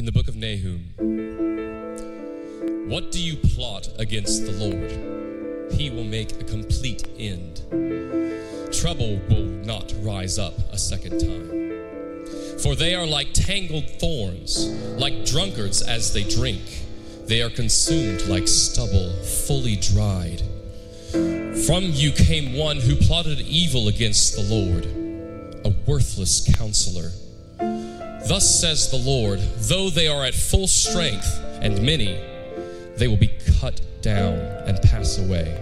in the book of Nahum. What do you plot against the Lord? He will make a complete end. Trouble will not rise up a second time. For they are like tangled thorns, like drunkards as they drink. They are consumed like stubble, fully dried. From you came one who plotted evil against the Lord, a worthless counselor. Thus says the Lord, though they are at full strength and many, they will be cut down and pass away.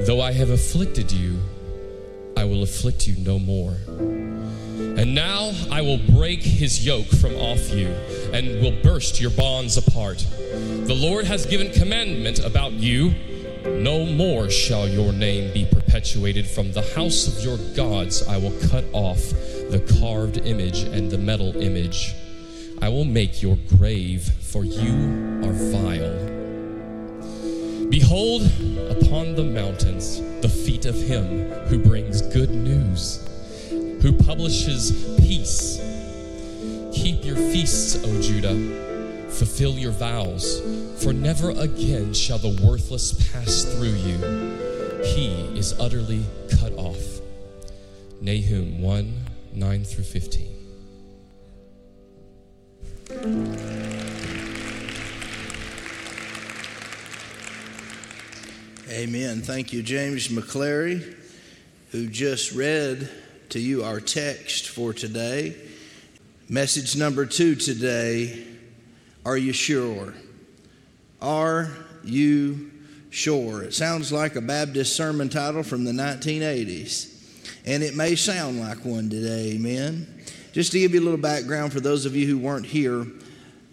Though I have afflicted you, I will afflict you no more. And now I will break his yoke from off you and will burst your bonds apart. The Lord has given commandment about you. No more shall your name be perpetuated from the house of your gods. I will cut off the carved image and the metal image. I will make your grave, for you are vile. Behold upon the mountains the feet of him who brings good news, who publishes peace. Keep your feasts, O Judah fulfill your vows, for never again shall the worthless pass through you. He is utterly cut off. Nahum 1 9 through 15. Amen. Thank you, James McClary, who just read to you our text for today. Message number two today Are you sure? Are you sure? It sounds like a Baptist sermon title from the 1980s, and it may sound like one today. Amen. Just to give you a little background for those of you who weren't here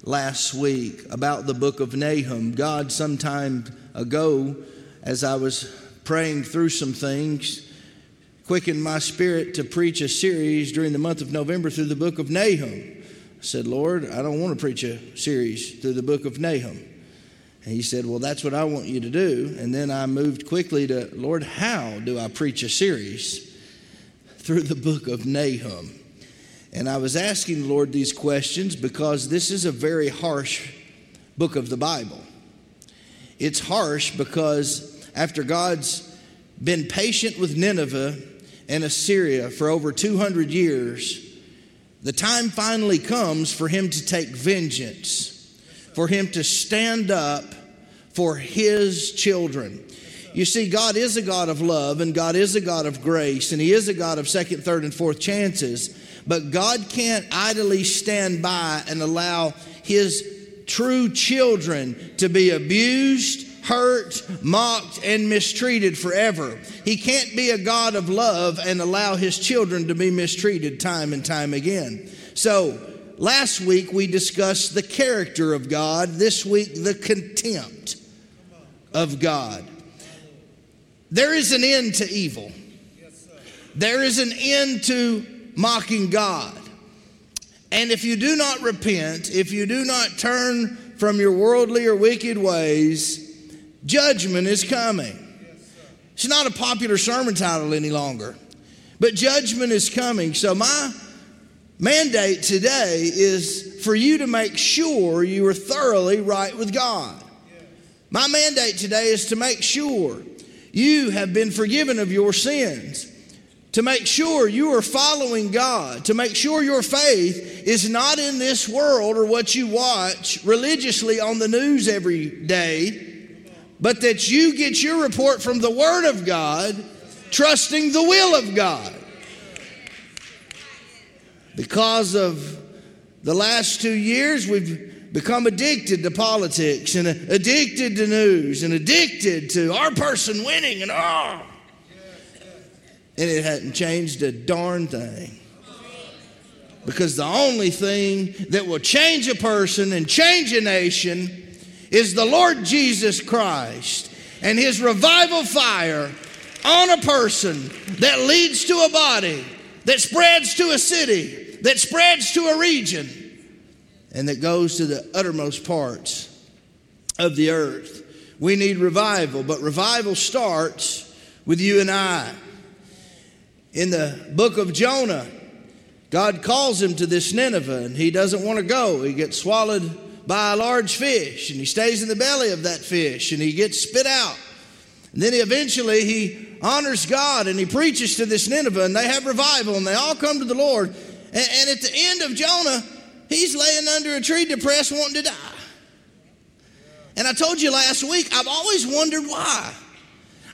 last week about the book of Nahum, God, some time ago, as I was praying through some things, quickened my spirit to preach a series during the month of November through the book of Nahum. I said, Lord, I don't want to preach a series through the book of Nahum. And he said, Well, that's what I want you to do. And then I moved quickly to, Lord, how do I preach a series through the book of Nahum? And I was asking the Lord these questions because this is a very harsh book of the Bible. It's harsh because after God's been patient with Nineveh and Assyria for over 200 years, the time finally comes for him to take vengeance, for him to stand up for his children. You see, God is a God of love and God is a God of grace and He is a God of second, third, and fourth chances. But God can't idly stand by and allow His true children to be abused, hurt, mocked, and mistreated forever. He can't be a God of love and allow his children to be mistreated time and time again. So, last week we discussed the character of God, this week, the contempt of God. There is an end to evil, there is an end to mocking God. And if you do not repent, if you do not turn from your worldly or wicked ways, Judgment is coming. It's not a popular sermon title any longer, but judgment is coming. So, my mandate today is for you to make sure you are thoroughly right with God. My mandate today is to make sure you have been forgiven of your sins, to make sure you are following God, to make sure your faith is not in this world or what you watch religiously on the news every day but that you get your report from the Word of God, trusting the will of God. Because of the last two years, we've become addicted to politics and addicted to news and addicted to our person winning and oh. And it hadn't changed a darn thing. Because the only thing that will change a person and change a nation is the Lord Jesus Christ and his revival fire on a person that leads to a body, that spreads to a city, that spreads to a region, and that goes to the uttermost parts of the earth. We need revival, but revival starts with you and I. In the book of Jonah, God calls him to this Nineveh, and he doesn't want to go. He gets swallowed by a large fish, and he stays in the belly of that fish, and he gets spit out. And then he eventually he honors God and he preaches to this Nineveh, and they have revival, and they all come to the Lord. And, and at the end of Jonah, he's laying under a tree, depressed, wanting to die. And I told you last week, I've always wondered why.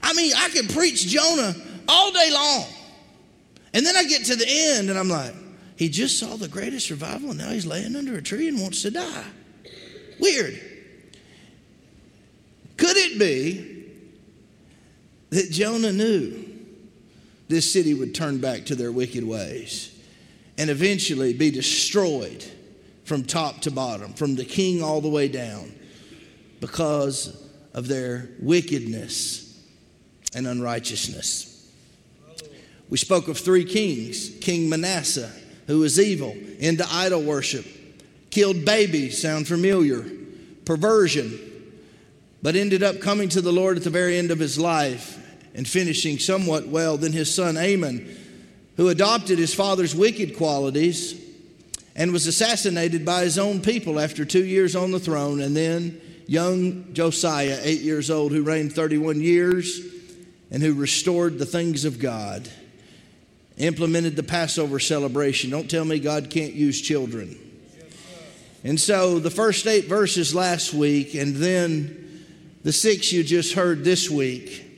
I mean, I could preach Jonah all day long. And then I get to the end and I'm like, he just saw the greatest revival, and now he's laying under a tree and wants to die. Weird. Could it be that Jonah knew this city would turn back to their wicked ways and eventually be destroyed from top to bottom, from the king all the way down, because of their wickedness and unrighteousness? We spoke of three kings King Manasseh who was evil, into idol worship, killed babies, sound familiar, perversion, but ended up coming to the Lord at the very end of his life and finishing somewhat well. Then his son Amon, who adopted his father's wicked qualities and was assassinated by his own people after two years on the throne, and then young Josiah, eight years old, who reigned 31 years and who restored the things of God implemented the Passover celebration. Don't tell me God can't use children. And so the first eight verses last week, and then the six you just heard this week,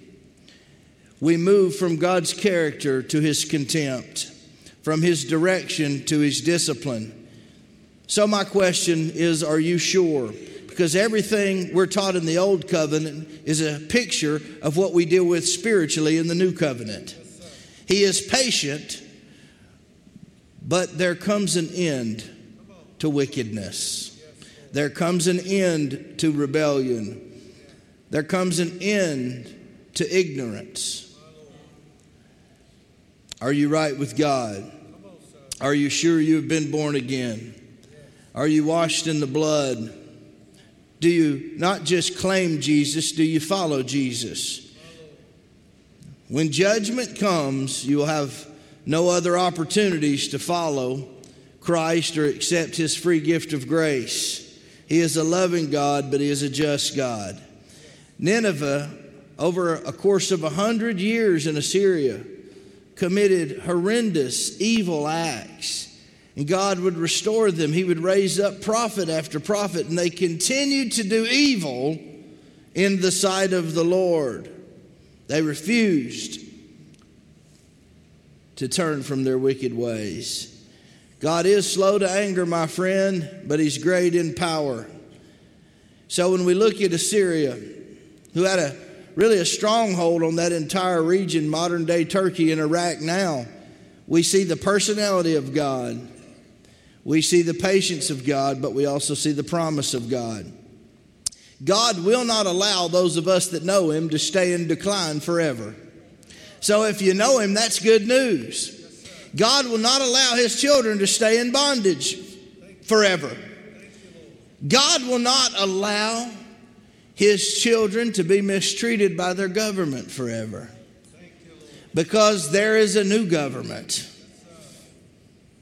we move from God's character to his contempt, from his direction to his discipline. So, my question is Are you sure? Because everything we're taught in the Old Covenant is a picture of what we deal with spiritually in the New Covenant. He is patient, but there comes an end to wickedness. There comes an end to rebellion. There comes an end to ignorance. Are you right with God? Are you sure you have been born again? Are you washed in the blood? Do you not just claim Jesus, do you follow Jesus? When judgment comes, you will have no other opportunities to follow Christ or accept his free gift of grace. He is a loving God, but he is a just God. Nineveh, over a course of a hundred years in Assyria, committed horrendous evil acts. And God would restore them. He would raise up prophet after prophet, and they continued to do evil in the sight of the Lord. They refused to turn from their wicked ways. God is slow to anger, my friend, but He's great in power. So when we look at Assyria, who had a really a stronghold on that entire region, modern day Turkey and Iraq now, we see the personality of God. We see the patience of God, but we also see the promise of God. God will not allow those of us that know Him to stay in decline forever. So if you know Him, that's good news. God will not allow His children to stay in bondage forever. God will not allow His children to be mistreated by their government forever. Because there is a new government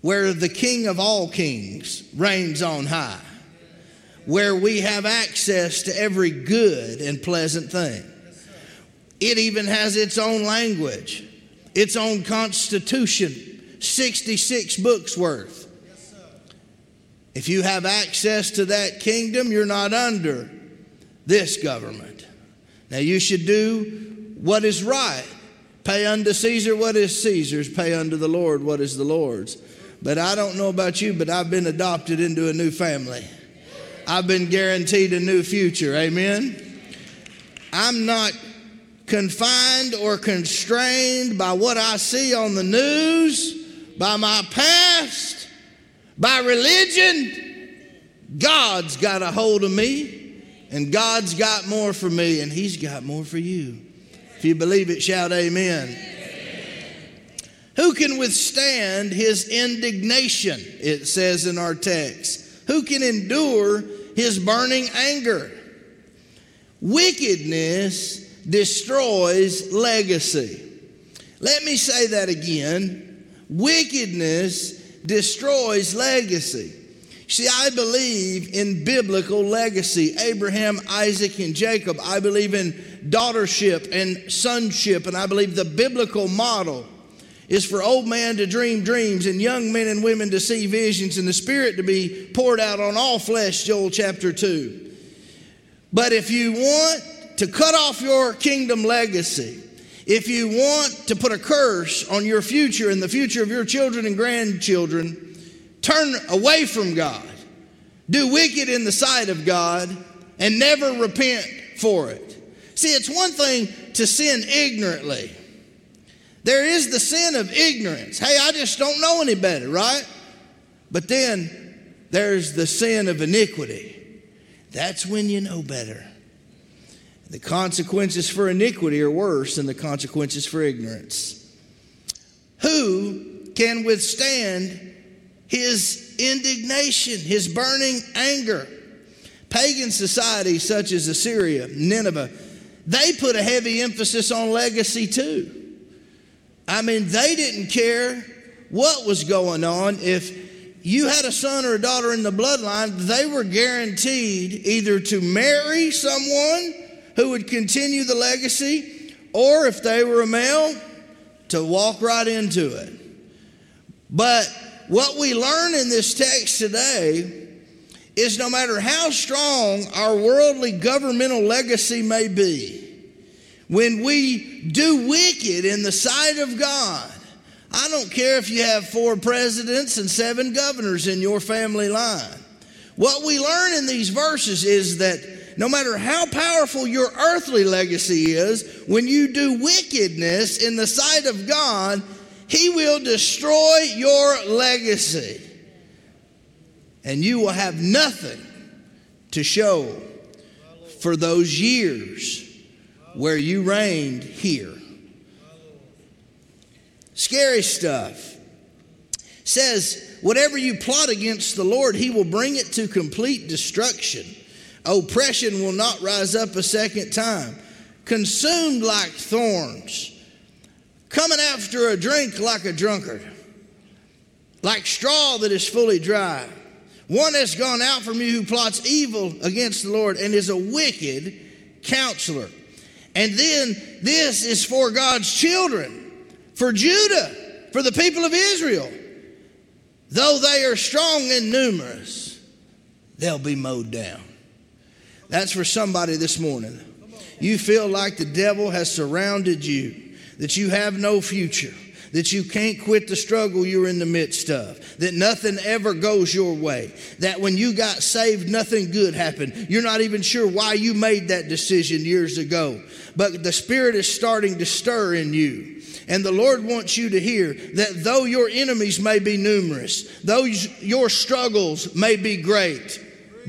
where the King of all kings reigns on high where we have access to every good and pleasant thing. It even has its own language, its own constitution, 66 books worth. If you have access to that kingdom, you're not under this government. Now, you should do what is right. Pay unto Caesar what is Caesar's, pay unto the Lord what is the Lord's. But I don't know about you, but I've been adopted into a new family. I've been guaranteed a new future. Amen. I'm not confined or constrained by what I see on the news, by my past, by religion. God's got a hold of me, and God's got more for me, and He's got more for you. If you believe it, shout amen. Who can withstand his indignation? It says in our text. Who can endure his burning anger. Wickedness destroys legacy. Let me say that again. Wickedness destroys legacy. See, I believe in biblical legacy Abraham, Isaac, and Jacob. I believe in daughtership and sonship, and I believe the biblical model is for old men to dream dreams and young men and women to see visions and the Spirit to be poured out on all flesh, Joel chapter 2. But if you want to cut off your kingdom legacy, if you want to put a curse on your future and the future of your children and grandchildren, turn away from God, do wicked in the sight of God, and never repent for it. See, it's one thing to sin ignorantly. There is the sin of ignorance. Hey, I just don't know any better, right? But then there's the sin of iniquity. That's when you know better. The consequences for iniquity are worse than the consequences for ignorance. Who can withstand his indignation, his burning anger? Pagan societies such as Assyria, Nineveh, they put a heavy emphasis on legacy too. I mean, they didn't care what was going on. If you had a son or a daughter in the bloodline, they were guaranteed either to marry someone who would continue the legacy, or if they were a male, to walk right into it. But what we learn in this text today is no matter how strong our worldly governmental legacy may be, when we do wicked in the sight of God, I don't care if you have four presidents and seven governors in your family line. What we learn in these verses is that no matter how powerful your earthly legacy is, when you do wickedness in the sight of God, He will destroy your legacy. And you will have nothing to show for those years where you reigned here. Scary stuff. Says, whatever you plot against the Lord, he will bring it to complete destruction. Oppression will not rise up a second time. Consumed like thorns. Coming after a drink like a drunkard. Like straw that is fully dry. One that's gone out from you who plots evil against the Lord and is a wicked counselor. And then this is for God's children for Judah, for the people of Israel. Though they are strong and numerous, they'll be mowed down. That's for somebody this morning. You feel like the devil has surrounded you, that you have no future, that you can't quit the struggle you're in the midst of, that nothing ever goes your way, that when you got saved, nothing good happened. You're not even sure why you made that decision years ago, but the Spirit is starting to stir in you. And the Lord wants you to hear that though your enemies may be numerous, though your struggles may be great,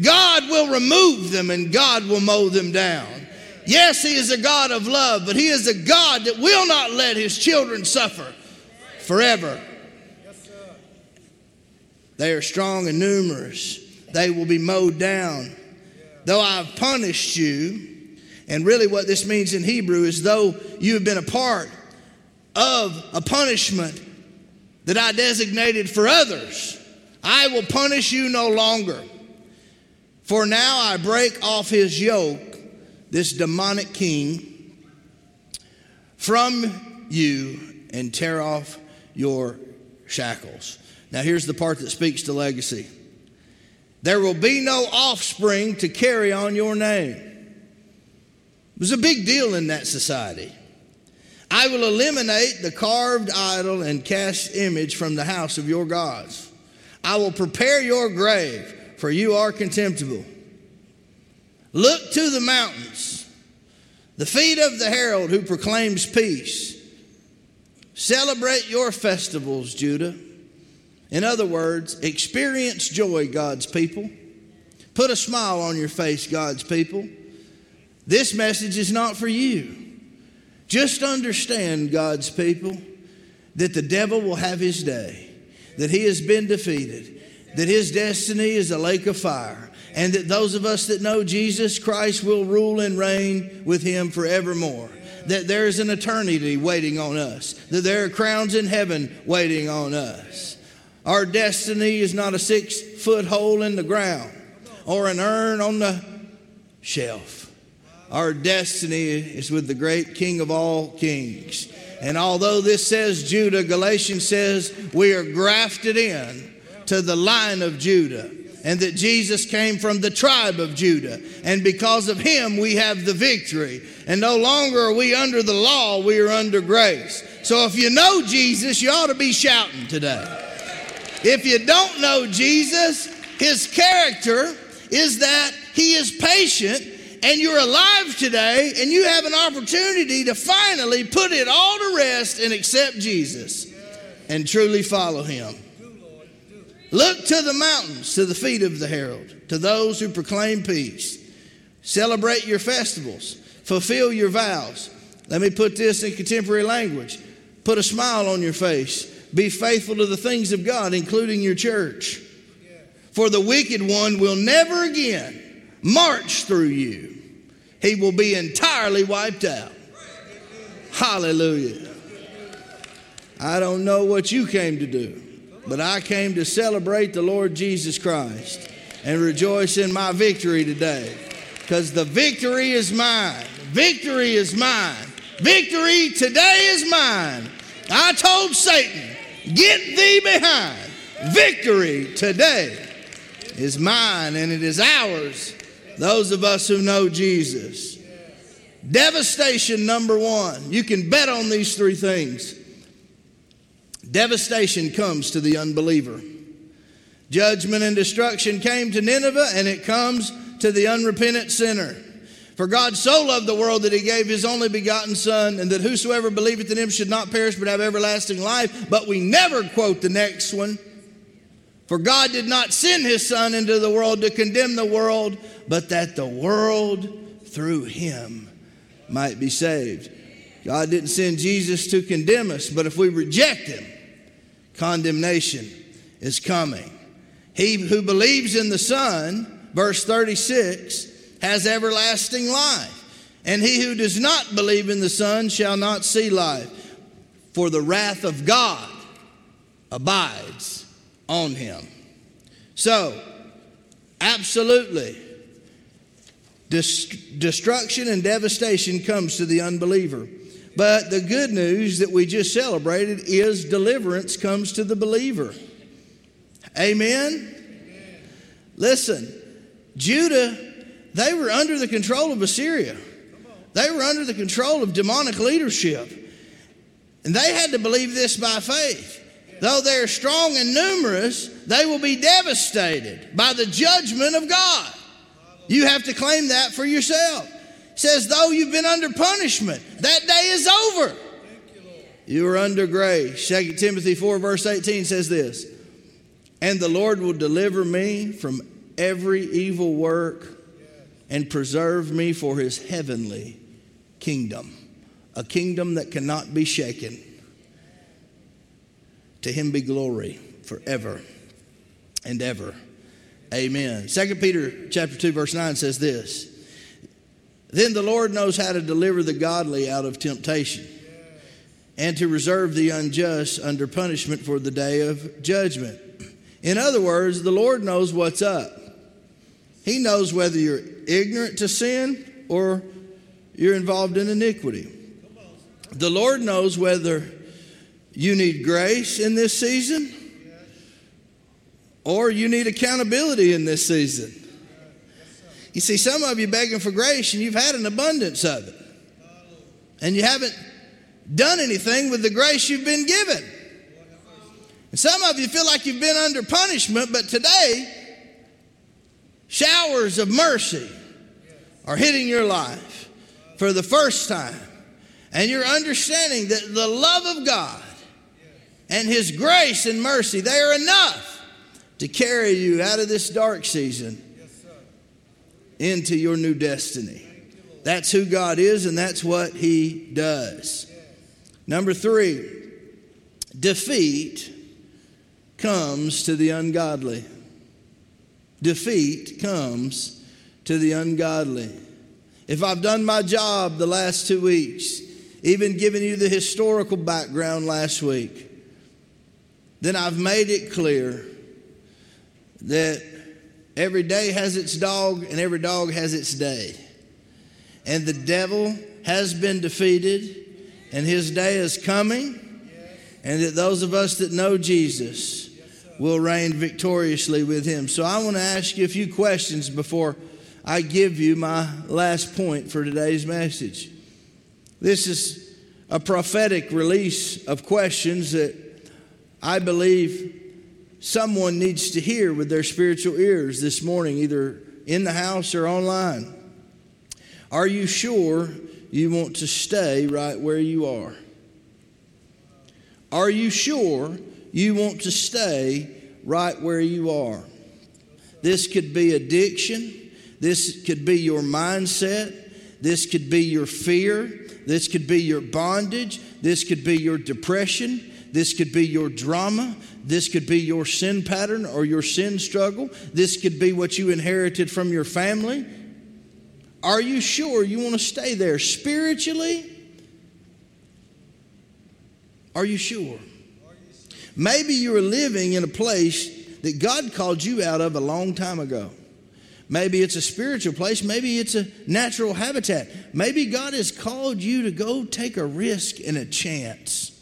God will remove them and God will mow them down. Yes, He is a God of love, but He is a God that will not let His children suffer forever. They are strong and numerous. They will be mowed down. Though I've punished you, and really what this means in Hebrew is though you have been a part of a punishment that I designated for others, I will punish you no longer. For now I break off his yoke, this demonic king, from you and tear off your shackles. Now, here's the part that speaks to legacy there will be no offspring to carry on your name. It was a big deal in that society. I will eliminate the carved idol and cast image from the house of your gods. I will prepare your grave, for you are contemptible. Look to the mountains, the feet of the herald who proclaims peace. Celebrate your festivals, Judah. In other words, experience joy, God's people. Put a smile on your face, God's people. This message is not for you. Just understand, God's people, that the devil will have his day, that he has been defeated, that his destiny is a lake of fire, and that those of us that know Jesus Christ will rule and reign with him forevermore. That there is an eternity waiting on us, that there are crowns in heaven waiting on us. Our destiny is not a six foot hole in the ground or an urn on the shelf. Our destiny is with the great King of all kings. And although this says Judah, Galatians says we are grafted in to the line of Judah and that Jesus came from the tribe of Judah. And because of him, we have the victory. And no longer are we under the law, we are under grace. So if you know Jesus, you ought to be shouting today. If you don't know Jesus, his character is that he is patient and you're alive today and you have an opportunity to finally put it all to rest and accept Jesus and truly follow him. Look to the mountains, to the feet of the herald, to those who proclaim peace. Celebrate your festivals, fulfill your vows. Let me put this in contemporary language put a smile on your face. Be faithful to the things of God, including your church. For the wicked one will never again march through you, he will be entirely wiped out. Hallelujah. I don't know what you came to do but I came to celebrate the Lord Jesus Christ and rejoice in my victory today. Because the victory is mine. Victory is mine. Victory today is mine. I told Satan, get thee behind. Victory today is mine and it is ours, those of us who know Jesus. Devastation, number one. You can bet on these three things. Devastation comes to the unbeliever. Judgment and destruction came to Nineveh, and it comes to the unrepentant sinner. For God so loved the world that he gave his only begotten Son, and that whosoever believeth in him should not perish but have everlasting life. But we never quote the next one. For God did not send his Son into the world to condemn the world, but that the world through him might be saved. God didn't send Jesus to condemn us, but if we reject him, condemnation is coming. He who believes in the Son, verse 36, has everlasting life. And he who does not believe in the Son shall not see life, for the wrath of God abides on him. So, absolutely, destruction and devastation comes to the unbeliever. But the good news that we just celebrated is deliverance comes to the believer. Amen? Listen, Judah, they were under the control of Assyria. They were under the control of demonic leadership. And they had to believe this by faith. Though they're strong and numerous, they will be devastated by the judgment of God. You have to claim that for yourself says, though you've been under punishment, that day is over. You are under grace. 2 Timothy 4, verse 18 says this And the Lord will deliver me from every evil work and preserve me for his heavenly kingdom, a kingdom that cannot be shaken. To him be glory forever and ever. Amen. 2 Peter chapter 2 verse 9 says this. Then the Lord knows how to deliver the godly out of temptation and to reserve the unjust under punishment for the day of judgment. In other words, the Lord knows what's up. He knows whether you're ignorant to sin or you're involved in iniquity. The Lord knows whether you need grace in this season or you need accountability in this season. You see, some of you begging for grace and you've had an abundance of it. And you haven't done anything with the grace you've been given. And some of you feel like you've been under punishment, but today, showers of mercy are hitting your life for the first time. And you're understanding that the love of God and His grace and mercy, they are enough to carry you out of this dark season into your new destiny. That's who God is, and that's what He does. Number three, defeat comes to the ungodly. Defeat comes to the ungodly. If I've done my job the last two weeks, even giving you the historical background last week, then I've made it clear that every day has its dog and every dog has its day. And the devil has been defeated and his day is coming. And that those of us that know Jesus will reign victoriously with him. So I want to ask you a few questions before I give you my last point for today's message. This is a prophetic release of questions that I believe someone needs to hear with their spiritual ears this morning, either in the house or online. Are you sure you want to stay right where you are? Are you sure you want to stay right where you are? This could be addiction. This could be your mindset. This could be your fear. This could be your bondage. This could be your depression. This could be your drama. This could be your sin pattern or your sin struggle. This could be what you inherited from your family. Are you sure you want to stay there spiritually? Are you sure? Maybe you're living in a place that God called you out of a long time ago. Maybe it's a spiritual place. Maybe it's a natural habitat. Maybe God has called you to go take a risk and a chance.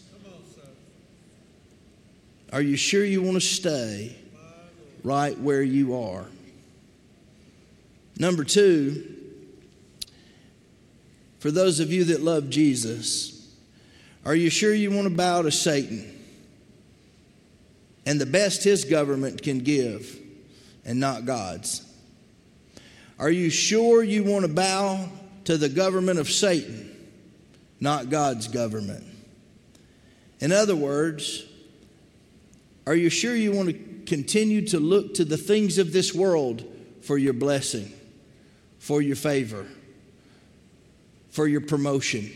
Are you sure you want to stay right where you are? Number two, for those of you that love Jesus, are you sure you want to bow to Satan and the best his government can give and not God's? Are you sure you want to bow to the government of Satan, not God's government? In other words, are you sure you want to continue to look to the things of this world for your blessing, for your favor? for your promotion,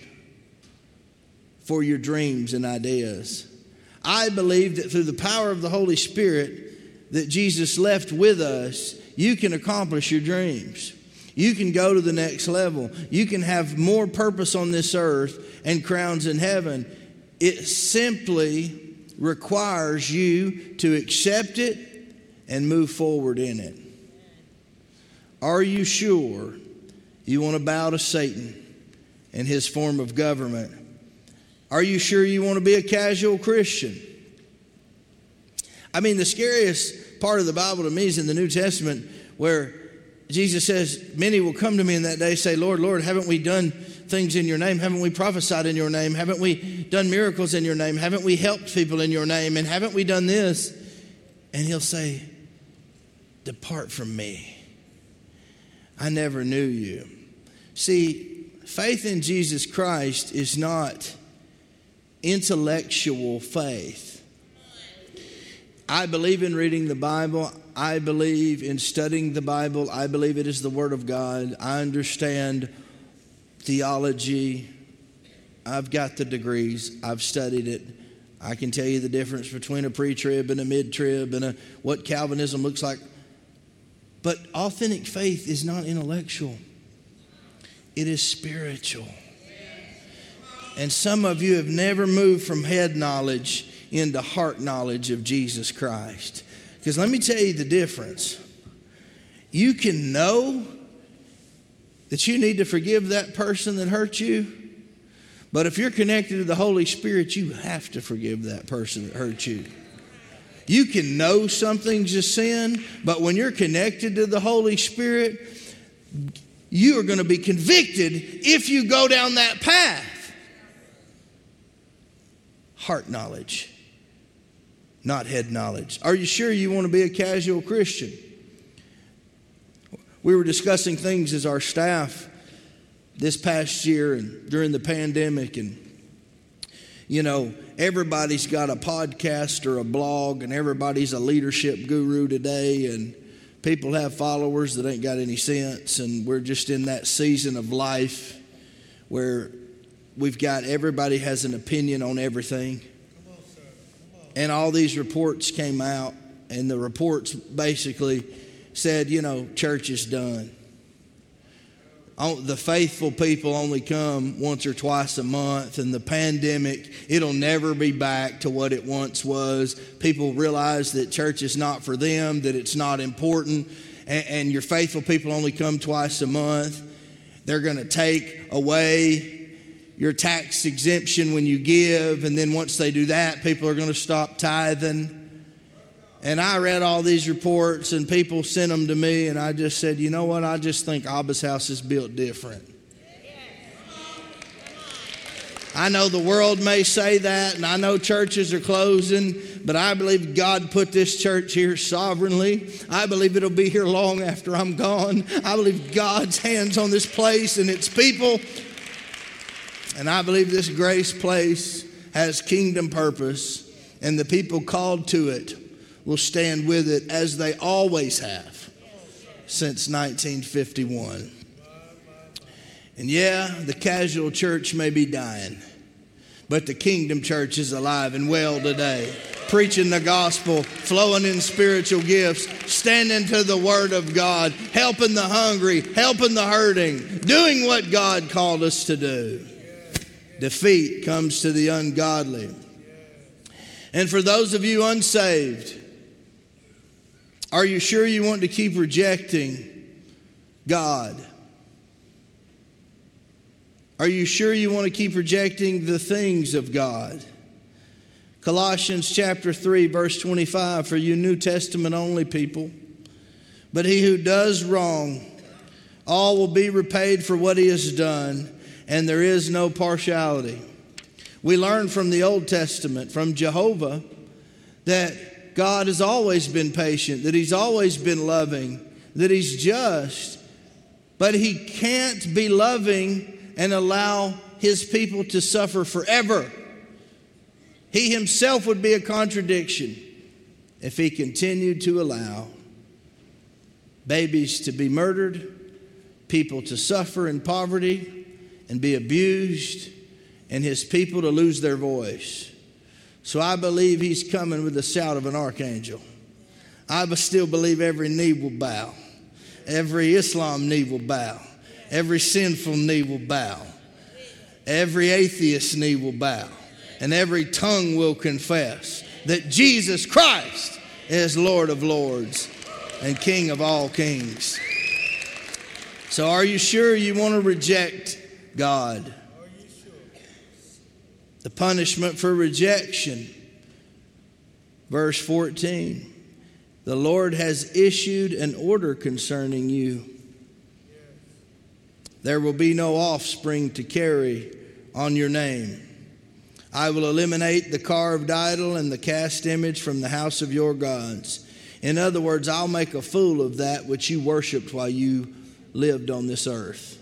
for your dreams and ideas. I believe that through the power of the Holy Spirit that Jesus left with us, you can accomplish your dreams. You can go to the next level. You can have more purpose on this earth and crowns in heaven. It simply requires you to accept it and move forward in it. Are you sure you want to bow to Satan? and his form of government. Are you sure you want to be a casual Christian? I mean, the scariest part of the Bible to me is in the New Testament where Jesus says, Many will come to me in that day, say, Lord, Lord, haven't we done things in your name? Haven't we prophesied in your name? Haven't we done miracles in your name? Haven't we helped people in your name? And haven't we done this? And he'll say, Depart from me. I never knew you. See, faith in Jesus Christ is not intellectual faith. I believe in reading the Bible. I believe in studying the Bible. I believe it is the Word of God. I understand theology. I've got the degrees. I've studied it. I can tell you the difference between a pre trib and a mid trib and a, what Calvinism looks like. But authentic faith is not intellectual it is spiritual. And some of you have never moved from head knowledge into heart knowledge of Jesus Christ. Because let me tell you the difference. You can know that you need to forgive that person that hurt you, but if you're connected to the Holy Spirit, you have to forgive that person that hurt you. You can know something's a sin, but when you're connected to the Holy Spirit, you are going to be convicted if you go down that path. Heart knowledge, not head knowledge. Are you sure you want to be a casual Christian? We were discussing things as our staff this past year and during the pandemic and you know everybody's got a podcast or a blog and everybody's a leadership guru today and people have followers that ain't got any sense, and we're just in that season of life where we've got everybody has an opinion on everything. And all these reports came out, and the reports basically said, you know, church is done. Oh, the faithful people only come once or twice a month, and the pandemic, it'll never be back to what it once was. People realize that church is not for them, that it's not important, and, and your faithful people only come twice a month. They're going to take away your tax exemption when you give, and then once they do that, people are going to stop tithing. And I read all these reports, and people sent them to me, and I just said, you know what? I just think Abba's house is built different. I know the world may say that, and I know churches are closing, but I believe God put this church here sovereignly. I believe it'll be here long after I'm gone. I believe God's hands on this place and its people. And I believe this grace place has kingdom purpose, and the people called to it will stand with it as they always have since 1951. And yeah, the casual church may be dying, but the kingdom church is alive and well today, preaching the gospel, flowing in spiritual gifts, standing to the word of God, helping the hungry, helping the hurting, doing what God called us to do. Defeat comes to the ungodly. And for those of you unsaved, are you sure you want to keep rejecting God? Are you sure you want to keep rejecting the things of God? Colossians chapter 3, verse 25, for you New Testament only people. But he who does wrong, all will be repaid for what he has done, and there is no partiality. We learn from the Old Testament, from Jehovah, that God has always been patient, that He's always been loving, that He's just, but He can't be loving and allow His people to suffer forever. He Himself would be a contradiction if He continued to allow babies to be murdered, people to suffer in poverty and be abused, and His people to lose their voice. So I believe he's coming with the shout of an archangel. I still believe every knee will bow, every Islam knee will bow, every sinful knee will bow, every atheist knee will bow, and every tongue will confess that Jesus Christ is Lord of lords and King of all kings. So, are you sure you want to reject God? The punishment for rejection. Verse 14 The Lord has issued an order concerning you. There will be no offspring to carry on your name. I will eliminate the carved idol and the cast image from the house of your gods. In other words, I'll make a fool of that which you worshiped while you lived on this earth.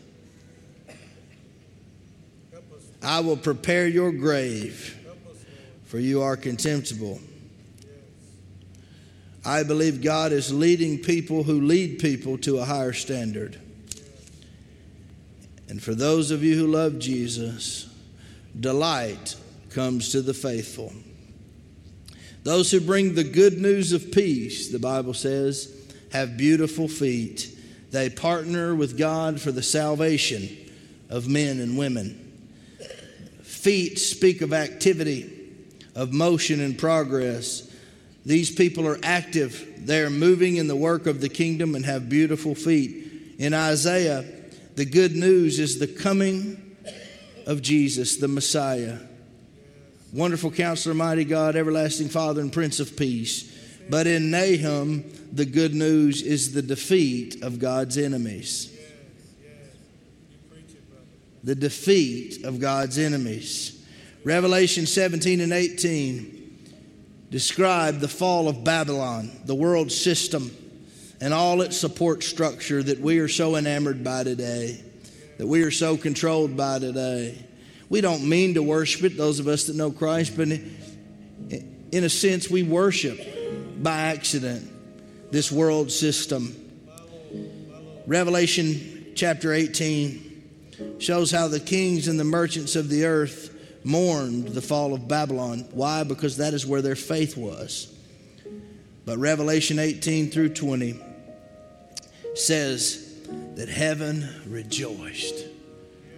I will prepare your grave, for you are contemptible. I believe God is leading people who lead people to a higher standard. And for those of you who love Jesus, delight comes to the faithful. Those who bring the good news of peace, the Bible says, have beautiful feet. They partner with God for the salvation of men and women. Feet speak of activity, of motion and progress. These people are active. They are moving in the work of the kingdom and have beautiful feet. In Isaiah, the good news is the coming of Jesus, the Messiah. Wonderful counselor, mighty God, everlasting Father, and Prince of Peace. But in Nahum, the good news is the defeat of God's enemies the defeat of God's enemies. Revelation 17 and 18 describe the fall of Babylon, the world system, and all its support structure that we are so enamored by today, that we are so controlled by today. We don't mean to worship it, those of us that know Christ, but in a sense, we worship by accident this world system. Revelation chapter 18 shows how the kings and the merchants of the earth mourned the fall of Babylon. Why? Because that is where their faith was. But Revelation 18 through 20 says, that heaven rejoiced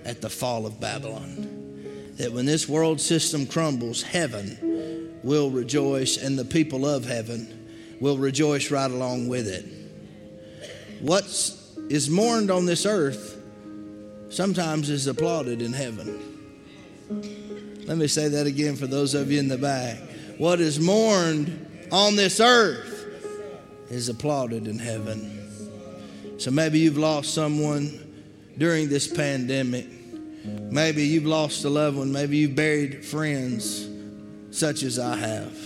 at the fall of Babylon. That when this world system crumbles, heaven will rejoice and the people of heaven will rejoice right along with it. What is mourned on this earth sometimes is applauded in heaven. Let me say that again for those of you in the back. What is mourned on this earth is applauded in heaven. So maybe you've lost someone during this pandemic. Maybe you've lost a loved one. Maybe you've buried friends, such as I have.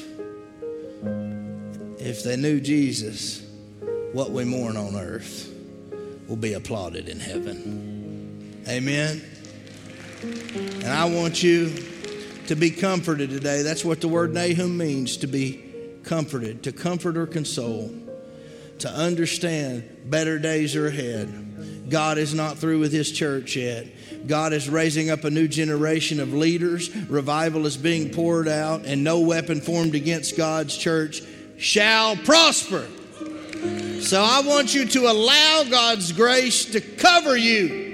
If they knew Jesus, what we mourn on earth will be applauded in heaven. Amen. And I want you to be comforted today. That's what the word Nahum means to be comforted, to comfort or console, to understand better days are ahead. God is not through with his church yet. God is raising up a new generation of leaders. Revival is being poured out, and no weapon formed against God's church shall prosper. So I want you to allow God's grace to cover you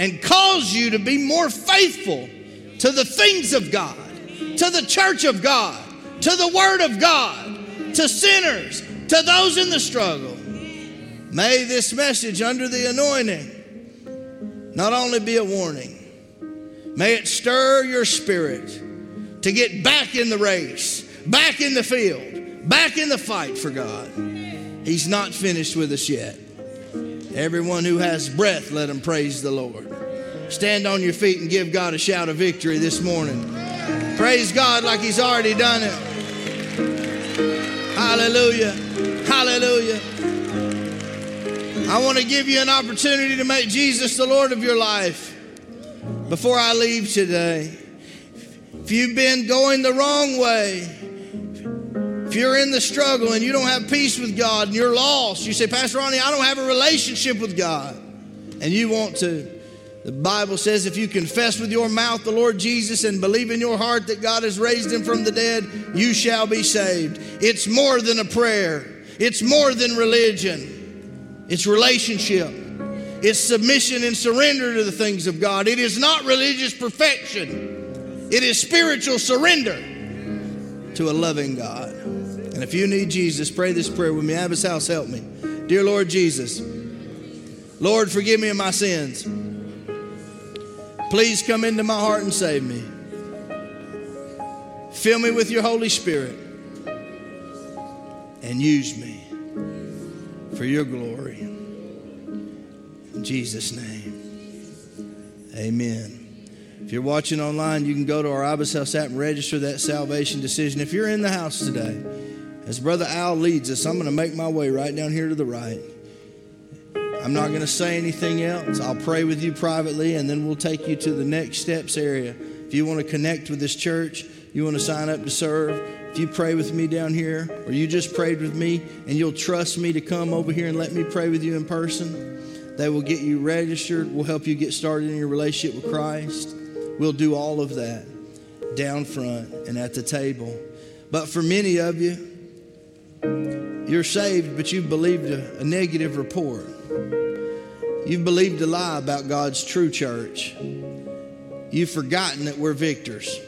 and cause you to be more faithful to the things of God, to the church of God, to the Word of God, to sinners, to those in the struggle. May this message under the anointing not only be a warning, may it stir your spirit to get back in the race, back in the field, back in the fight for God. He's not finished with us yet. Everyone who has breath, let him praise the Lord. Stand on your feet and give God a shout of victory this morning. Praise God like He's already done it. Hallelujah. Hallelujah. I want to give you an opportunity to make Jesus the Lord of your life before I leave today. If you've been going the wrong way, if you're in the struggle and you don't have peace with God and you're lost, you say, Pastor Ronnie, I don't have a relationship with God, and you want to. The Bible says if you confess with your mouth the Lord Jesus and believe in your heart that God has raised him from the dead, you shall be saved. It's more than a prayer, it's more than religion. It's relationship. It's submission and surrender to the things of God. It is not religious perfection. It is spiritual surrender to a loving God. And if you need Jesus, pray this prayer with me. Abba's House, help me. Dear Lord Jesus, Lord, forgive me of my sins. Please come into my heart and save me. Fill me with your Holy Spirit and use me for your glory. In Jesus' name, amen. If you're watching online, you can go to our Abba's House app and register that salvation decision. If you're in the house today, as Brother Al leads us, I'm going to make my way right down here to the right. I'm not going to say anything else. I'll pray with you privately, and then we'll take you to the next steps area. If you want to connect with this church, you want to sign up to serve, if you pray with me down here, or you just prayed with me, and you'll trust me to come over here and let me pray with you in person, they will get you registered. We'll help you get started in your relationship with Christ. We'll do all of that down front and at the table. But for many of you, you're saved, but you've believed a, a negative report. You've believed a lie about God's true church. You've forgotten that we're victors.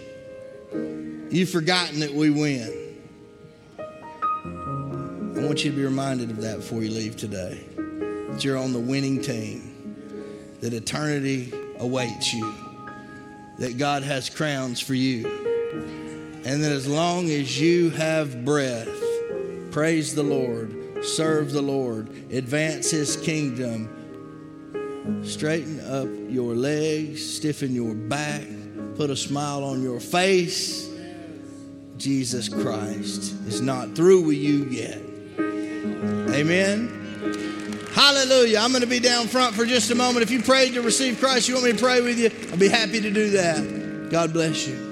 You've forgotten that we win. I want you to be reminded of that before you leave today. That you're on the winning team, that eternity awaits you, that God has crowns for you, and that as long as you have breath, praise the Lord, serve the Lord, advance His kingdom, straighten up your legs, stiffen your back, put a smile on your face Jesus Christ is not through with you yet. Amen. Hallelujah. I'm going to be down front for just a moment. If you prayed to receive Christ, you want me to pray with you? I'll be happy to do that. God bless you.